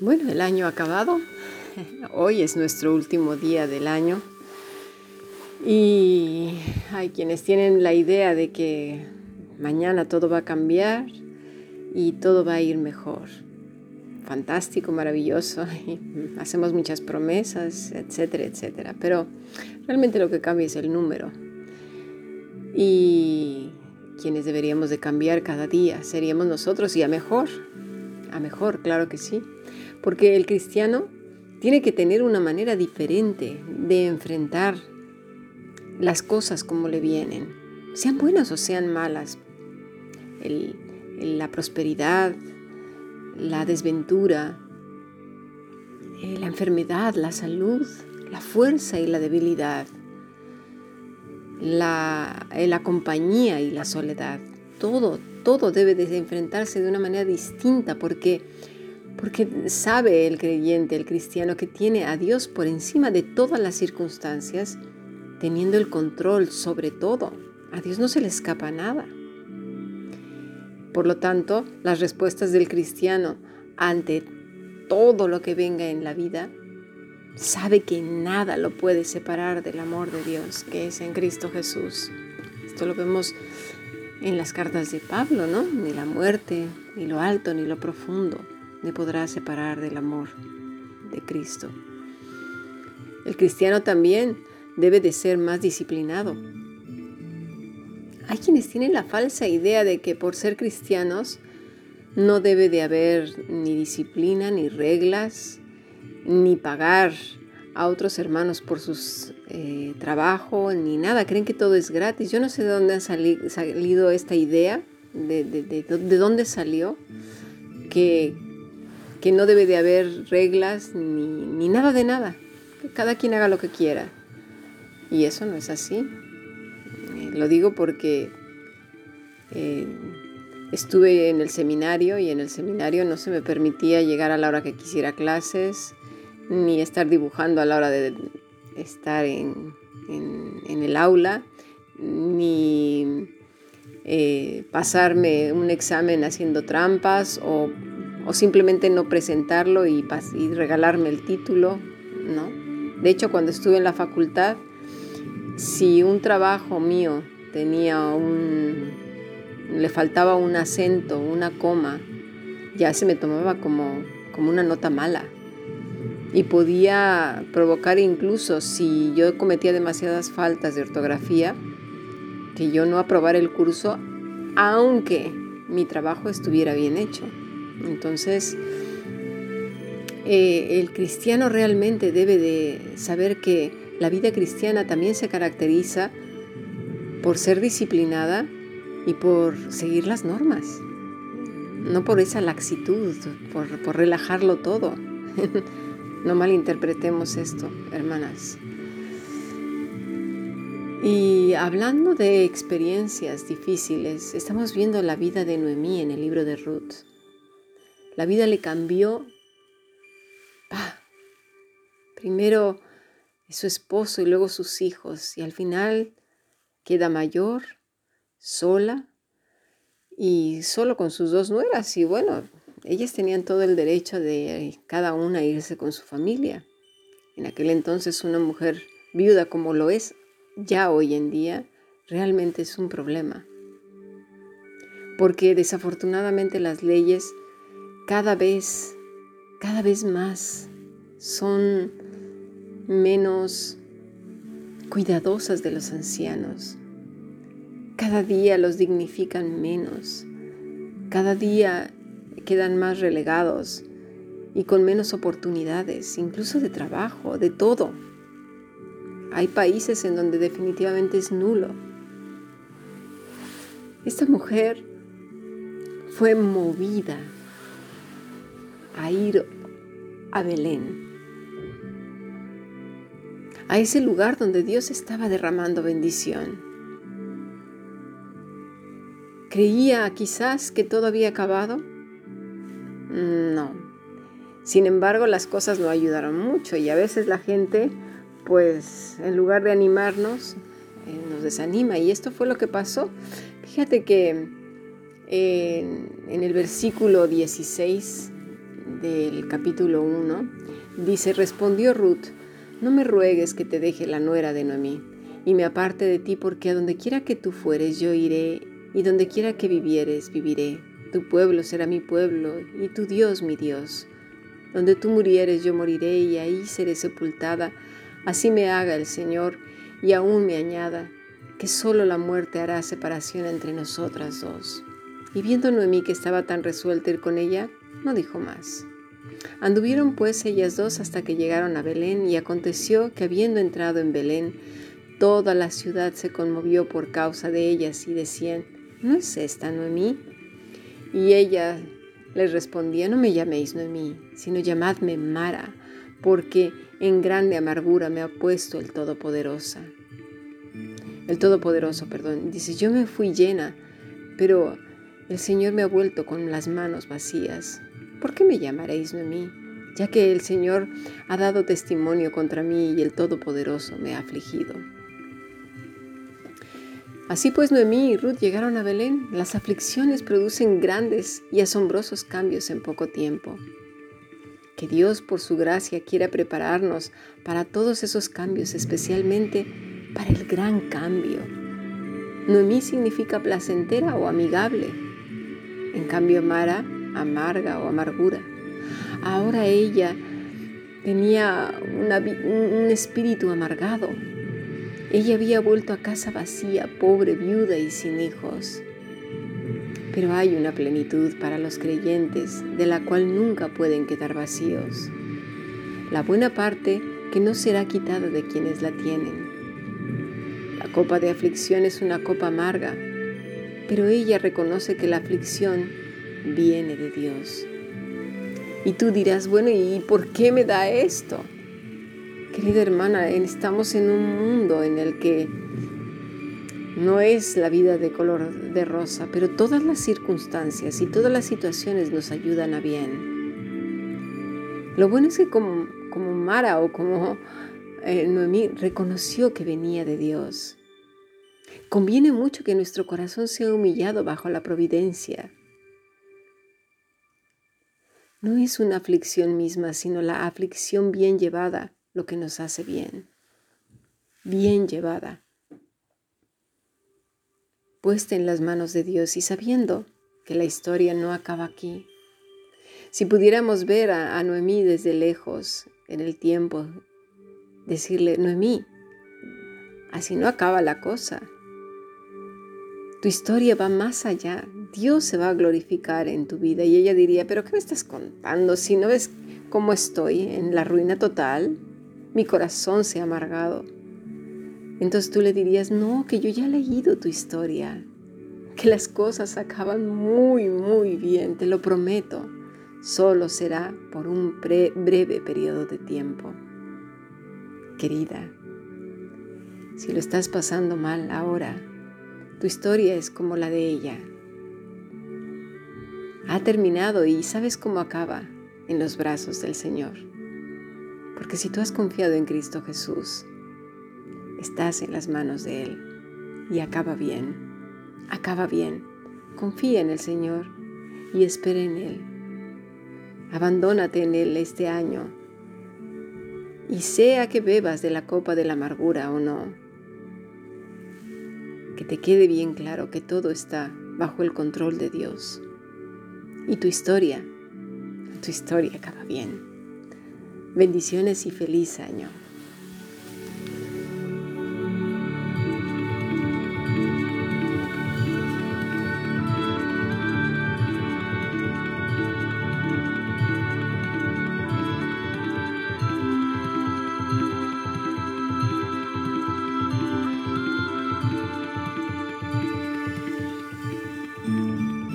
Bueno, el año acabado. Hoy es nuestro último día del año. Y hay quienes tienen la idea de que mañana todo va a cambiar y todo va a ir mejor. Fantástico, maravilloso. hacemos muchas promesas, etcétera, etcétera. Pero realmente lo que cambia es el número. Y quienes deberíamos de cambiar cada día seríamos nosotros y a mejor. A mejor, claro que sí. Porque el cristiano tiene que tener una manera diferente de enfrentar las cosas como le vienen, sean buenas o sean malas. la prosperidad, la desventura, eh, la enfermedad, la salud, la fuerza y la debilidad, la, eh, la compañía y la soledad. Todo, todo debe de enfrentarse de una manera distinta porque porque sabe el creyente, el cristiano, que tiene a Dios por encima de todas las circunstancias, teniendo el control sobre todo. A Dios no se le escapa nada. Por lo tanto, las respuestas del cristiano ante todo lo que venga en la vida, sabe que nada lo puede separar del amor de Dios que es en Cristo Jesús. Esto lo vemos en las cartas de Pablo, ¿no? Ni la muerte, ni lo alto, ni lo profundo me podrá separar del amor de Cristo. El cristiano también debe de ser más disciplinado. Hay quienes tienen la falsa idea de que por ser cristianos no debe de haber ni disciplina, ni reglas, ni pagar a otros hermanos por sus eh, trabajo, ni nada. Creen que todo es gratis. Yo no sé de dónde ha salido esta idea, de, de dónde salió, que, que no debe de haber reglas ni, nada de nada, que cada quien haga lo que quiera. Y eso no es así. Eh, lo digo porque eh, estuve en el seminario y en el seminario no se me permitía llegar a la hora que quisiera clases, ni estar dibujando a la hora de estar en, el aula, ni eh, pasarme un examen haciendo trampas o o simplemente no presentarlo y, regalarme el título, ¿no? De hecho, cuando estuve en la facultad, si un trabajo mío tenía un, le faltaba un acento, una coma, ya se me tomaba como, como una nota mala. Y podía provocar incluso, si yo cometía demasiadas faltas de ortografía, que yo no aprobara el curso, aunque mi trabajo estuviera bien hecho. Entonces, eh, el cristiano realmente debe de saber que la vida cristiana también se caracteriza por ser disciplinada y por seguir las normas, no por esa laxitud, por, por relajarlo todo. no malinterpretemos esto, hermanas. Y hablando de experiencias difíciles, estamos viendo la vida de Noemí en el libro de Ruth. La vida le cambió. Primero su esposo y luego sus hijos. Y al final queda mayor, sola y solo con sus dos nueras. Y bueno, ellas tenían todo el derecho de cada una irse con su familia. En aquel entonces una mujer viuda como lo es ya hoy en día realmente es un problema. Porque desafortunadamente las leyes cada vez, cada vez más son menos cuidadosas de los ancianos. Cada día los dignifican menos. Cada día quedan más relegados y con menos oportunidades, incluso de trabajo, de todo. Hay países en donde definitivamente es nulo. Esta mujer fue movida a ir a Belén, a ese lugar donde Dios estaba derramando bendición. ¿Creía quizás que todo había acabado? No. Sin embargo, las cosas no ayudaron mucho y a veces la gente, pues, en lugar de animarnos, eh, nos desanima. Y esto fue lo que pasó. Fíjate que en, el versículo 16 del capítulo 1, dice, respondió Ruth, no me ruegues que te deje la nuera de Noemí y me aparte de ti, porque a donde quiera que tú fueres yo iré, y donde quiera que vivieres viviré. Tu pueblo será mi pueblo, y tu Dios mi Dios. Donde tú murieres yo moriré, y ahí seré sepultada. Así me haga el Señor, y aún me añada, que solo la muerte hará separación entre nosotras dos. Y viendo Noemí que estaba tan resuelta ir con ella, no dijo más. Anduvieron pues ellas dos hasta que llegaron a Belén, y aconteció que habiendo entrado en Belén, toda la ciudad se conmovió por causa de ellas y decían, ¿no es esta Noemí? Y ella les respondía, no me llaméis Noemí, sino llamadme Mara, porque en grande amargura me ha puesto el Todopoderosa. El Todopoderoso, perdón. Dice, yo me fui llena, pero el Señor me ha vuelto con las manos vacías. ¿Por qué me llamaréis Noemí? Ya que el Señor ha dado testimonio contra mí y el Todopoderoso me ha afligido. Así pues Noemí y Ruth llegaron a Belén. Las aflicciones producen grandes y asombrosos cambios en poco tiempo. Que Dios por su gracia quiera prepararnos para todos esos cambios, especialmente para el gran cambio. Noemí significa placentera o amigable. En cambio, Mara, amarga o amargura. Ahora ella tenía un espíritu amargado. Ella había vuelto a casa vacía, pobre, viuda y sin hijos. Pero hay una plenitud para los creyentes de la cual nunca pueden quedar vacíos. La buena parte que no será quitada de quienes la tienen. La copa de aflicción es una copa amarga, pero ella reconoce que la aflicción viene de Dios. Y tú dirás, bueno, ¿y por qué me da esto? Querida hermana, estamos en un mundo en el que no es la vida de color de rosa, pero todas las circunstancias y todas las situaciones nos ayudan a bien. Lo bueno es que como, como Mara o como eh, Noemí reconoció que venía de Dios. Conviene mucho que nuestro corazón sea humillado bajo la providencia. No es una aflicción misma, sino la aflicción bien llevada lo que nos hace bien. Bien llevada. Puesta en las manos de Dios y sabiendo que la historia no acaba aquí. Si pudiéramos ver a, Noemí desde lejos en el tiempo decirle, Noemí, así no acaba la cosa. Tu historia va más allá. Dios se va a glorificar en tu vida. Y ella diría, pero ¿qué me estás contando? Si no ves cómo estoy en la ruina total, mi corazón se ha amargado. Entonces tú le dirías, no, que yo ya he leído tu historia, que las cosas acaban muy, muy bien, te lo prometo. Solo será por un breve periodo de tiempo querida. Si lo estás pasando mal ahora, tu historia es como la de ella. Ha terminado y sabes cómo acaba en los brazos del Señor. Porque si tú has confiado en Cristo Jesús, estás en las manos de Él y acaba bien. Acaba bien. Confía en el Señor y espera en Él. Abandónate en Él este año y sea que bebas de la copa de la amargura o no, que te quede bien claro que todo está bajo el control de Dios. Y tu historia, tu historia acaba bien. Bendiciones y feliz año.